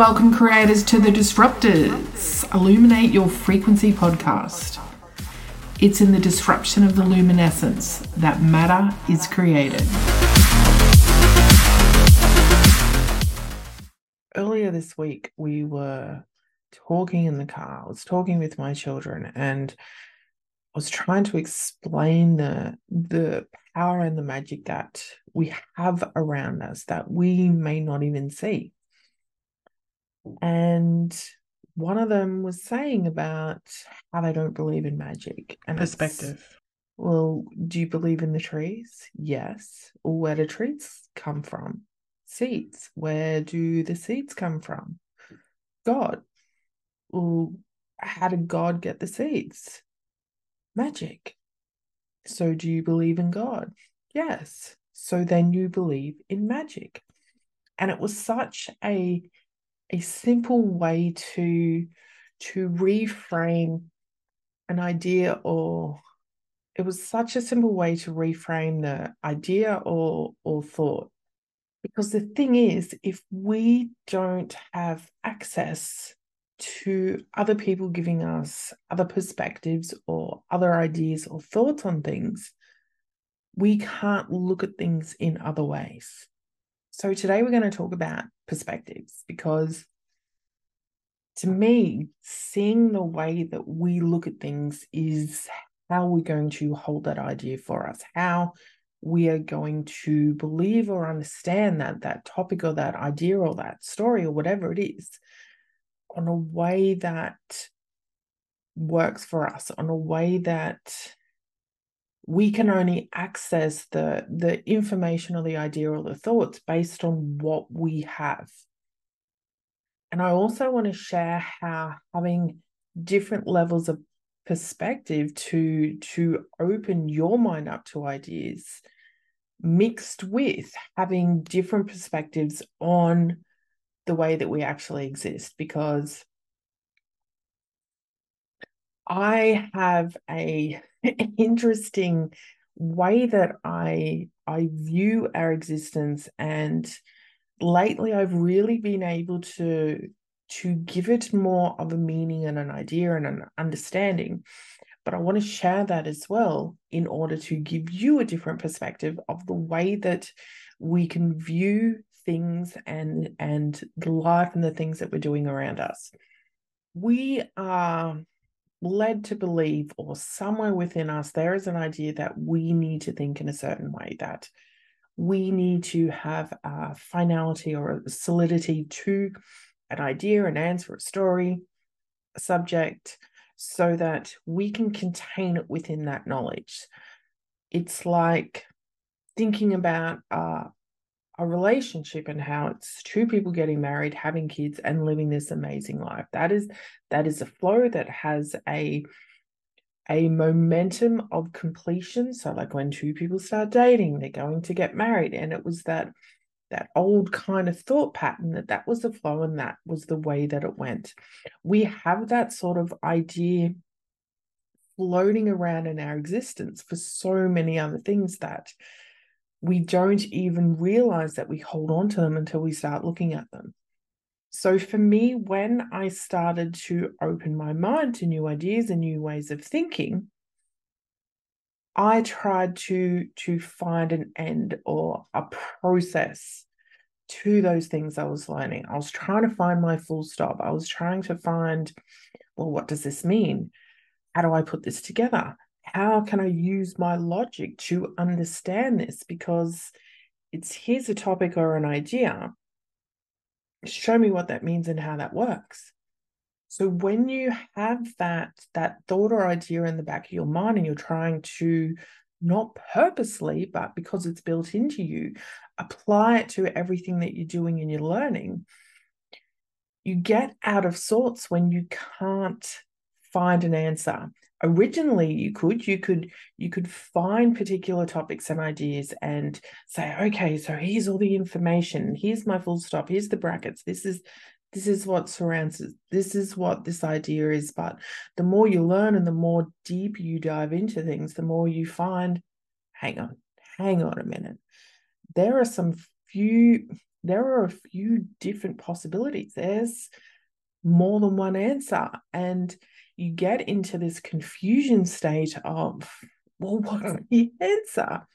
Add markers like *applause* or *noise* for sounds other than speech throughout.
Welcome, creators, to the Disruptors. Illuminate Your Frequency podcast. It's in the disruption of the luminescence that matter is created. Earlier this week, we were talking in the car. I was talking with my children and I was trying to explain the the power and the magic that we have around us that we may not even see. And one of them was saying about how they don't believe in magic and perspective. Well, do you believe in the trees? Yes. Where do trees come from? Seeds. Where do the seeds come from? God. Well, how did God get the seeds? Magic. So, do you believe in God? Yes. So then you believe in magic. And it was such a a simple way to to reframe an idea or it was such a simple way to reframe the idea or or thought. Because the thing is if we don't have access to other people giving us other perspectives or other ideas or thoughts on things we can't look at things in other ways so today we're going to talk about perspectives because to me, seeing the way that we look at things is how we're going to hold that idea for us, how we are going to believe or understand that that topic or that idea or that story or whatever it is on a way that works for us, on a way that we can only access the the information or the idea or the thoughts based on what we have. And i also want to share how having different levels of perspective to to open your mind up to ideas mixed with having different perspectives on the way that we actually exist. Because I have a *laughs* interesting way that I I view our existence and lately I've really been able to to give it more of a meaning and an idea and an understanding. But I want to share that as well in order to give you a different perspective of the way that we can view things and and the life and the things that we're doing around us. We are led to believe, or somewhere within us, there is an idea that we need to think in a certain way, that we need to have a finality or a solidity to an idea, an answer, a story, a subject, so that we can contain it within that knowledge. It's like thinking about uh, a relationship and how it's two people getting married having kids and living this amazing life. That is that is a flow that has a a momentum of completion. So like when two people start dating they're going to get married. And it was that that old kind of thought pattern that that was the flow and that was the way that it went. We have that sort of idea floating around in our existence for so many other things that we don't even realize that we hold on to them until we start looking at them. So, for me, when I started to open my mind to new ideas and new ways of thinking, I tried to, to find an end or a process to those things I was learning. I was trying to find my full stop. I was trying to find, well, what does this mean? How do I put this together? How can I use my logic to understand this? Because it's here's a topic or an idea. Show me what that means and how that works. So when you have that that thought or idea in the back of your mind and you're trying to not purposely, but because it's built into you, apply it to everything that you're doing and you're learning, you get out of sorts when you can't find an answer originally you could you could you could find particular topics and ideas and say okay so here's all the information. Here's my full stop. Here's the brackets. This is this is what surrounds it. This is what this idea is. But the more you learn and the more deep you dive into things the more you find hang on hang on a minute. There are some few there are a few different possibilities. There's more than one answer. And you get into this confusion state of, well, what's the answer?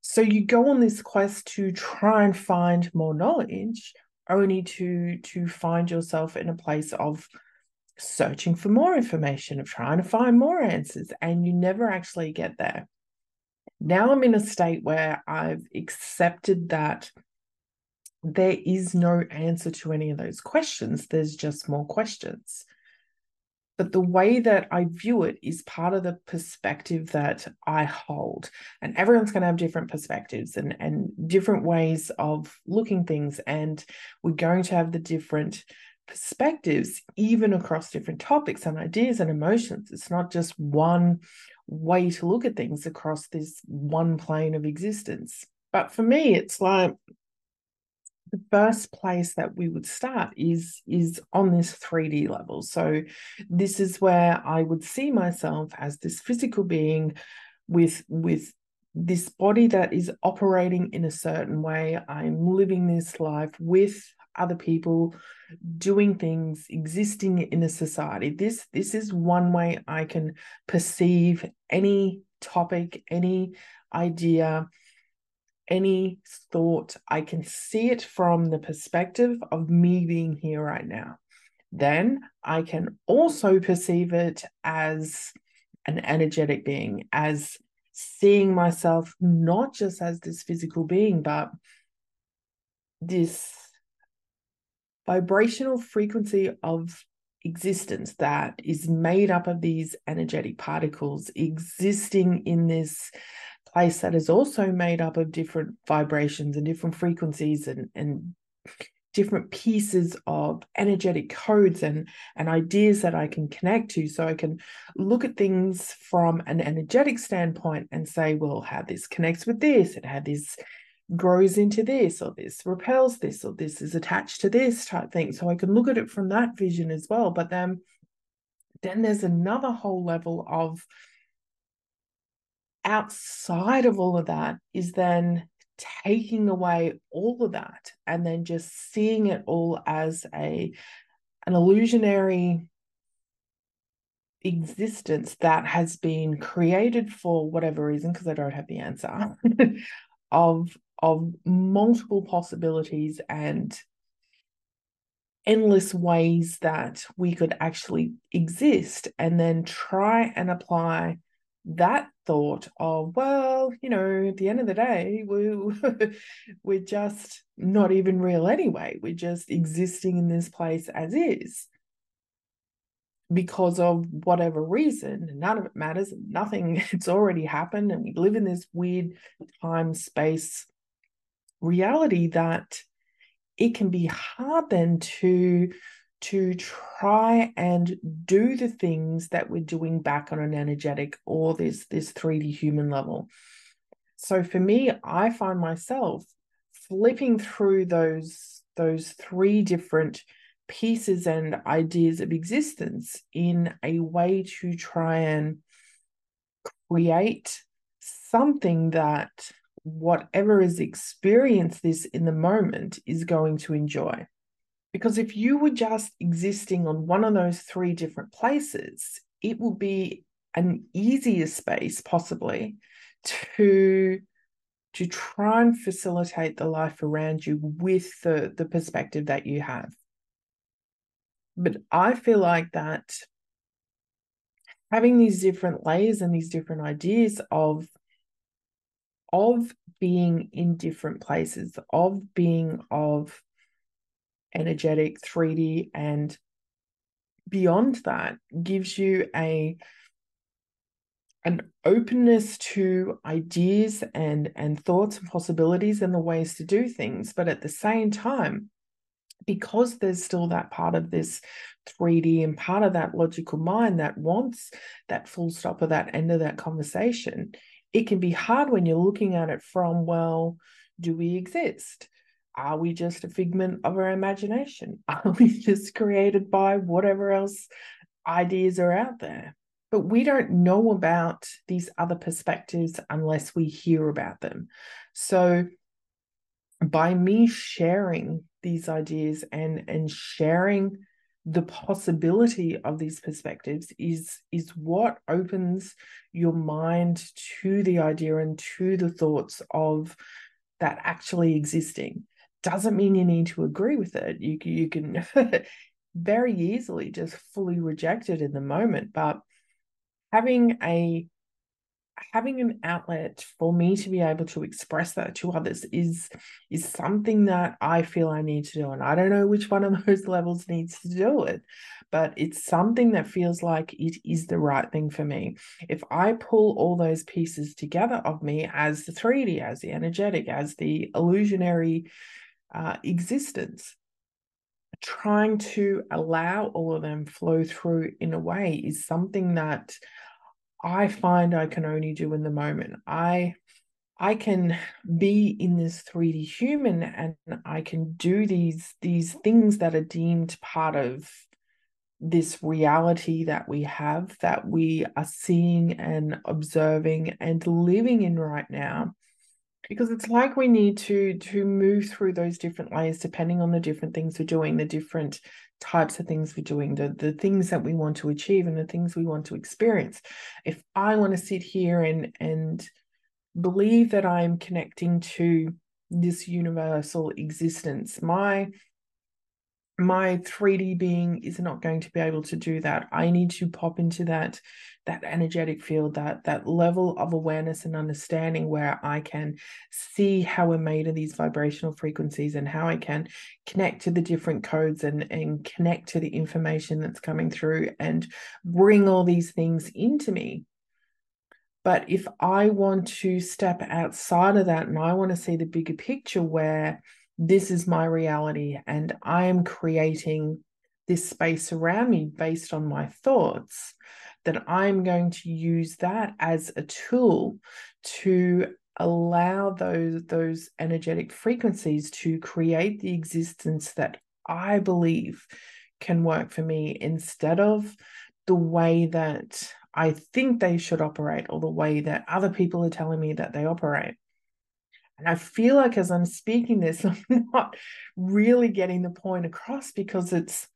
So you go on this quest to try and find more knowledge, only to to find yourself in a place of searching for more information, of trying to find more answers, and you never actually get there. Now I'm in a state where I've accepted that there is no answer to any of those questions. There's just more questions. But the way that I view it is part of the perspective that I hold. And everyone's going to have different perspectives and, and different ways of looking things. And we're going to have the different perspectives, even across different topics and ideas and emotions. It's not just one way to look at things across this one plane of existence. But for me, it's like the first place that we would start is is on this 3D level. So this is where I would see myself as this physical being with with this body that is operating in a certain way. I'm living this life with other people doing things existing in a society this this is one way i can perceive any topic any idea any thought. I can see it from the perspective of me being here right now. Then i can also perceive it as an energetic being as seeing myself not just as this physical being but this vibrational frequency of existence that is made up of these energetic particles existing in this place that is also made up of different vibrations and different frequencies and, and different pieces of energetic codes and, and ideas that I can connect to. So I can look at things from an energetic standpoint and say, well, how this connects with this, it how this grows into this or this repels this or this is attached to this type thing so i can look at it from that vision as well but then then there's another whole level of outside of all of that is then taking away all of that and then just seeing it all as a an illusionary existence that has been created for whatever reason because I don't have the answer *laughs* of of multiple possibilities and endless ways that we could actually exist and then try and apply that thought of well you know at the end of the day we *laughs* we're just not even real anyway. We're just existing in this place as is. Because of whatever reason none of it matters nothing *laughs* it's already happened and we live in this weird time space reality that it can be hard then to to try and do the things that we're doing back on an energetic or this this 3D human level. So for me, I find myself flipping through those those three different pieces and ideas of existence in a way to try and create something that whatever is experienced this in the moment is going to enjoy. Because if you were just existing on one of those three different places, it would be an easier space possibly to to try and facilitate the life around you with the, the perspective that you have. But I feel like that having these different layers and these different ideas of of being in different places, of being of energetic 3D and beyond that gives you a an openness to ideas and and thoughts and possibilities and the ways to do things but at the same time because there's still that part of this 3D and part of that logical mind that wants that full stop of that end of that conversation it can be hard when you're looking at it from, well, do we exist? Are we just a figment of our imagination? *laughs* Are we just created by whatever else ideas are out there? But we don't know about these other perspectives unless we hear about them. So by me sharing these ideas and and sharing the possibility of these perspectives is is what opens your mind to the idea and to the thoughts of that actually existing doesn't mean you need to agree with it. You, you can *laughs* very easily just fully reject it in the moment but having a having an outlet for me to be able to express that to others is is something that I feel I need to do and I don't know which one of *laughs* those levels needs to do it but it's something that feels like it is the right thing for me. If I pull all those pieces together of me as the 3D as the energetic as the illusionary uh, existence trying to allow all of them flow through in a way is something that I find I can only do in the moment. I I can be in this 3D human and I can do these these things that are deemed part of this reality that we have that we are seeing and observing and living in right now because it's like we need to to move through those different layers depending on the different things we're doing the different types of things we're doing the the things that we want to achieve and the things we want to experience. If i want to sit here and and believe that i'm connecting to this universal existence my my 3D being is not going to be able to do that. I need to pop into that that energetic field, that that level of awareness and understanding where I can see how we're made of these vibrational frequencies and how I can connect to the different codes and and connect to the information that's coming through and bring all these things into me. But if I want to step outside of that and I want to see the bigger picture where this is my reality and I am creating this space around me based on my thoughts, that I'm going to use that as a tool to allow those those energetic frequencies to create the existence that I believe can work for me instead of the way that I think they should operate or the way that other people are telling me that they operate. And I feel like as I'm speaking this, *laughs* I'm not really getting the point across because it's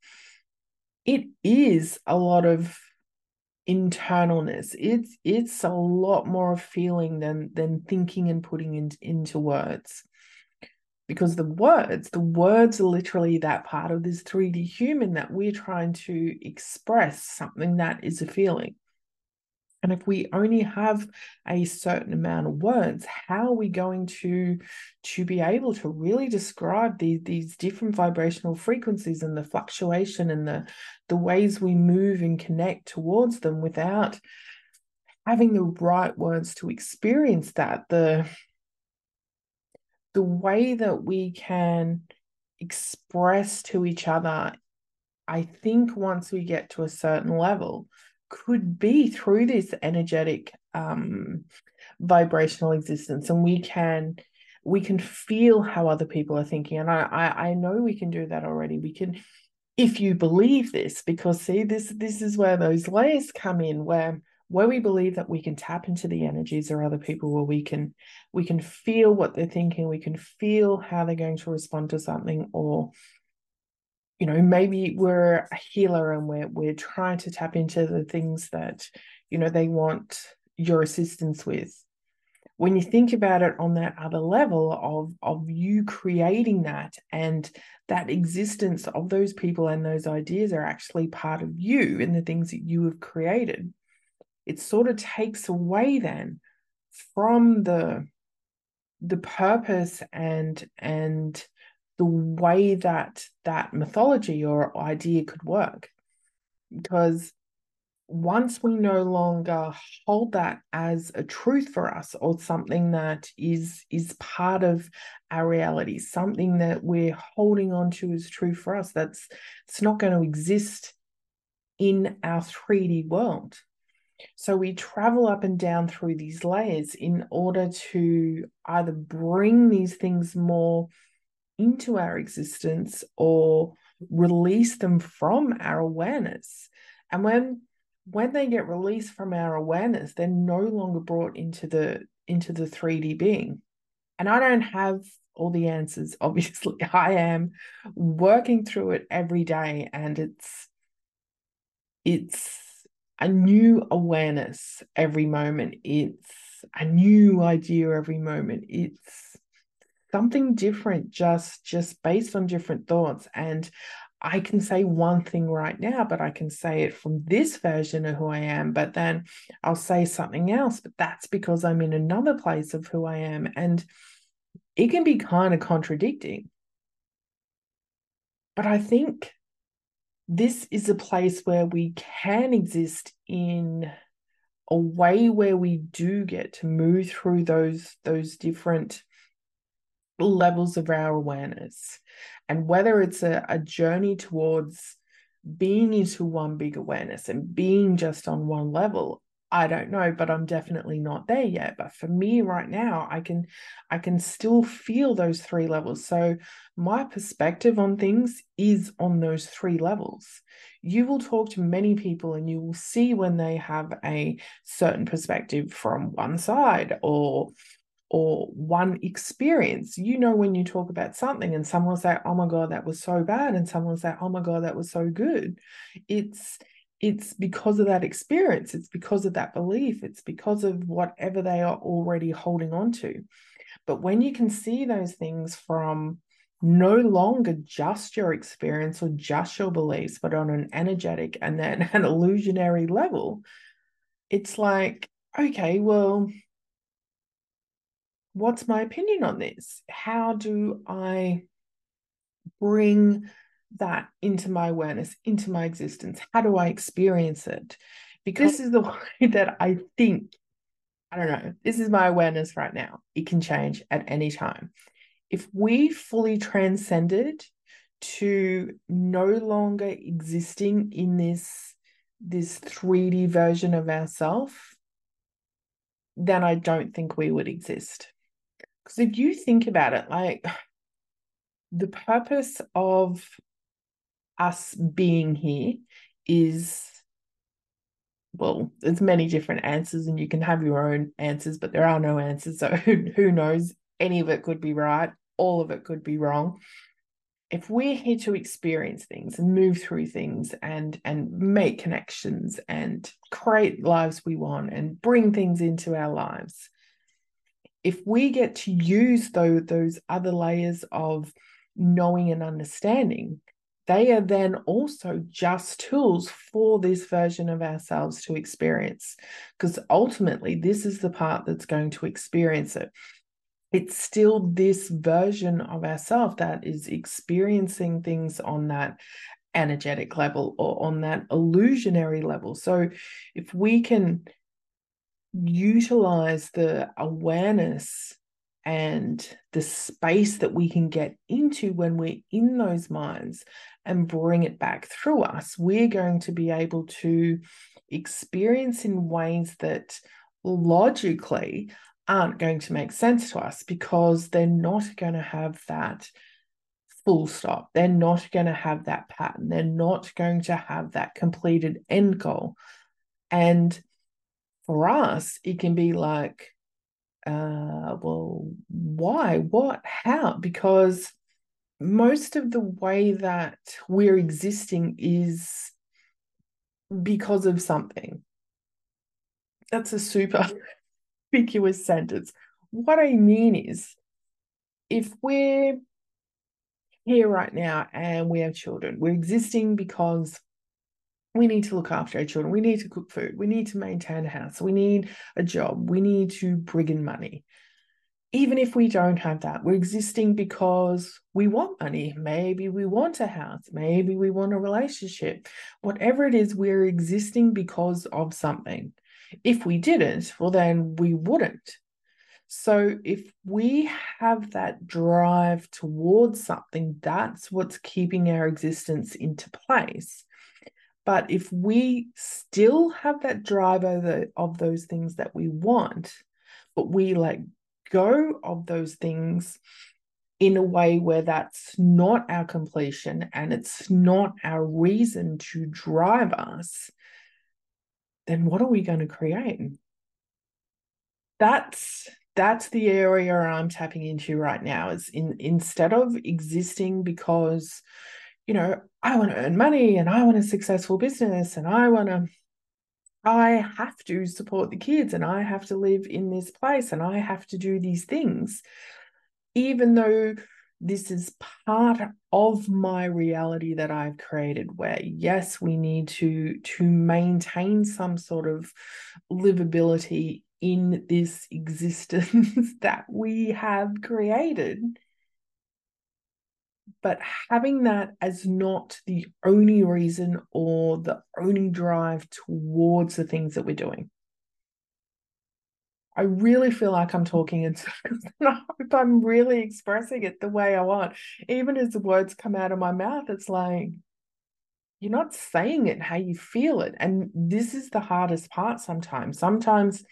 it is a lot of internalness. It's it's a lot more of feeling than than thinking and putting in, into words. Because the words, the words are literally that part of this 3D human that we're trying to express something that is a feeling. And if we only have a certain amount of words, how are we going to, to be able to really describe these, these different vibrational frequencies and the fluctuation and the, the ways we move and connect towards them without having the right words to experience that? The, the way that we can express to each other, I think once we get to a certain level, could be through this energetic um, vibrational existence and we can we can feel how other people are thinking and I, I i know we can do that already. We can if you believe this because see this this is where those layers come in where where we believe that we can tap into the energies of other people where we can we can feel what they're thinking we can feel how they're going to respond to something or you know maybe we're a healer and we're we're trying to tap into the things that you know they want your assistance with. When you think about it on that other level of of you creating that and that existence of those people and those ideas are actually part of you and the things that you have created it sort of takes away then from the the purpose and and the way that that mythology or idea could work. Because once we no longer hold that as a truth for us or something that is is part of our reality something that we're holding on to as true for us that's it's not going to exist in our 3d world so we travel up and down through these layers in order to either bring these things more into our existence or release them from our awareness. And when when they get released from our awareness, they're no longer brought into the into the 3D being. And I don't have all the answers. *laughs* Obviously, I am working through it every day, and it's it's a new awareness every moment. It's a new idea every moment. It's something different just just based on different thoughts and I can say one thing right now, but I can say it from this version of who I am, but then I'll say something else, but that's because I'm in another place of who I am. And it can be kind of contradicting. But I think this is a place where we can exist in a way where we do get to move through those those different levels of our awareness and whether it's a, a journey towards being into one big awareness and being just on one level I don't know, but I'm definitely not there yet. But for me right now, I can I can still feel those three levels. So my perspective on things is on those three levels. You will talk to many people and you will see when they have a certain perspective from one side or or one experience. You know, when you talk about something and someone will say, Oh my God, that was so bad, and someone will say, Oh my God, that was so good. It's it's because of that experience, it's because of that belief, it's because of whatever they are already holding on to. But when you can see those things from no longer just your experience or just your beliefs, but on an energetic and then *laughs* an illusionary level, it's like, okay, well, what's my opinion on this? How do I bring that into my awareness, into my existence? How do I experience it? Because this is the *laughs* way that I think, I don't know, this is my awareness right now. It can change at any time. If we fully transcended to no longer existing in this this 3D version of ourselves, then I don't think we would exist. Because if you think about it, like the purpose of us being here is well, there's many different answers, and you can have your own answers, but there are no answers. So *laughs* who, who knows? Any of it could be right, all of it could be wrong. If we're here to experience things and move through things and and make connections and create lives we want and bring things into our lives, if we get to use those, those other layers of knowing and understanding, they are then also just tools for this version of ourselves to experience. Because ultimately, this is the part that's going to experience it. It's still this version of ourselves that is experiencing things on that energetic level or on that illusionary level. So, if we can utilize the awareness and the space that we can get into when we're in those minds and bring it back through us, we're going to be able to experience in ways that logically aren't going to make sense to us because they're not going to have that full stop. They're not going to have that pattern. They're not going to have that completed end goal. And for us, it can be like, uh, well, why? What? How? Because most of the way that we're existing is because of something. That's a super *laughs* ambiguous sentence. What I mean is, if we're here right now and we have children, we're existing because we need to look after our children. We need to cook food. We need to maintain a house. We need a job. We need to bring in money even if we don't have that, we're existing because we want money. Maybe we want a house. Maybe we want a relationship. Whatever it is, we're existing because of something. If we didn't, well, then we wouldn't. So if we have that drive towards something, that's what's keeping our existence into place. But if we still have that drive over of those things that we want, but we let go of those things in a way where that's not our completion and it's not our reason to drive us, then what are we going to create? That's that's the area I'm tapping into right now is in instead of existing because you know I want to earn money and I want a successful business and I want to I have to support the kids and I have to live in this place and I have to do these things. Even though this is part of my reality that I've created where yes we need to to maintain some sort of livability in this *laughs* existence that we have created but having that as not the only reason or the only drive towards the things that we're doing I really feel like I'm talking in circles *laughs* and I hope I'm really expressing it the way I want. Even as the words come out of my mouth, it's like, you're not saying it how you feel it. And this is the hardest part sometimes. Sometimes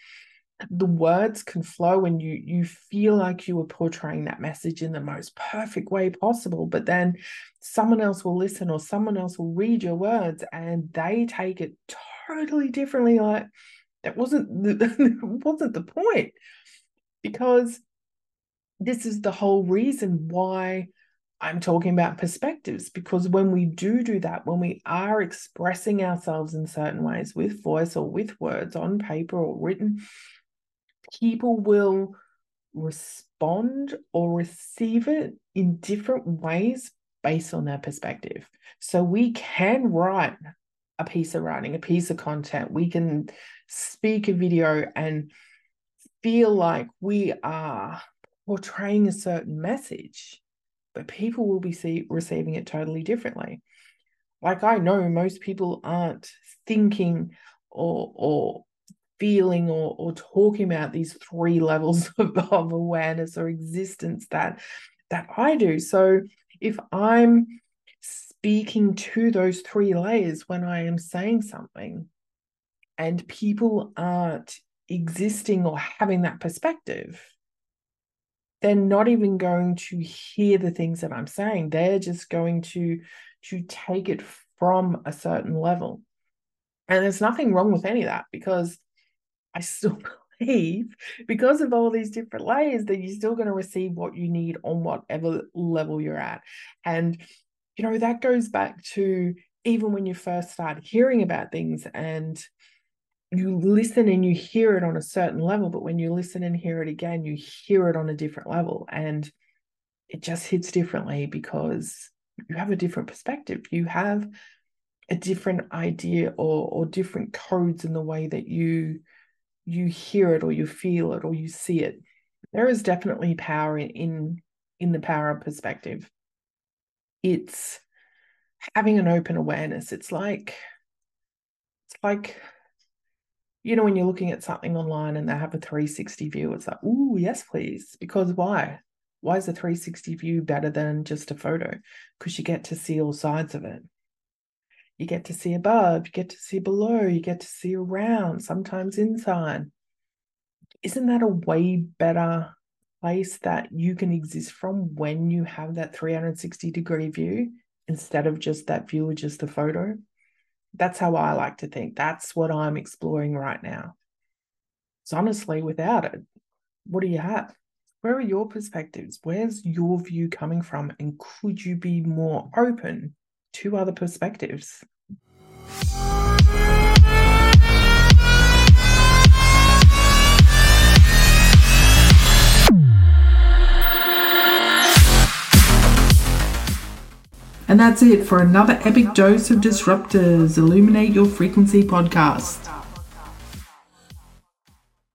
the words can flow and you you feel like you are portraying that message in the most perfect way possible but then someone else will listen or someone else will read your words and they take it totally differently like that wasn't *laughs* the, wasn't the point. Because this is the whole reason why I'm talking about perspectives because when we do do that, when we are expressing ourselves in certain ways with voice or with words on paper or written, people will respond or receive it in different ways based on their perspective. So we can write a piece of writing, a piece of content. We can speak a video and feel like we are portraying a certain message, but people will be see, receiving it totally differently. Like I know most people aren't thinking or or feeling or, or talking about these three *laughs* levels of, of awareness or existence that that I do. So if I'm speaking to those three layers when I am saying something, and people aren't existing or having that perspective, they're not even going to hear the things that I'm saying. They're just going to to take it from a certain level. And there's nothing wrong with any of that because I still *laughs* believe because of all these different layers that you're still going to receive what you need on whatever level you're at. And, you know, that goes back to even when you first start hearing about things and you listen and you hear it on a certain level, but when you listen and hear it again, you hear it on a different level. And it just hits differently because you have a different perspective. You have a different idea or or different codes in the way that you you hear it or you feel it or you see it there is definitely power in in, in the power of perspective. It's having an open awareness. It's like it's like you know when you're looking at something online and they have a 360 view it's like oh yes please. Because why? Why is a 360 view better than just a photo? Because you get to see all sides of it you get to see above, you get to see below, you get to see around, sometimes inside. Isn't that a way better place that you can exist from when you have that 360 degree view instead of just that view of just the photo? That's how I like to think. That's what I'm exploring right now. So, honestly, without it, what do you have? Where are your perspectives? Where's your view coming from? And could you be more open to other perspectives? And that's it for another epic dose of Disruptors Illuminate Your Frequency podcast.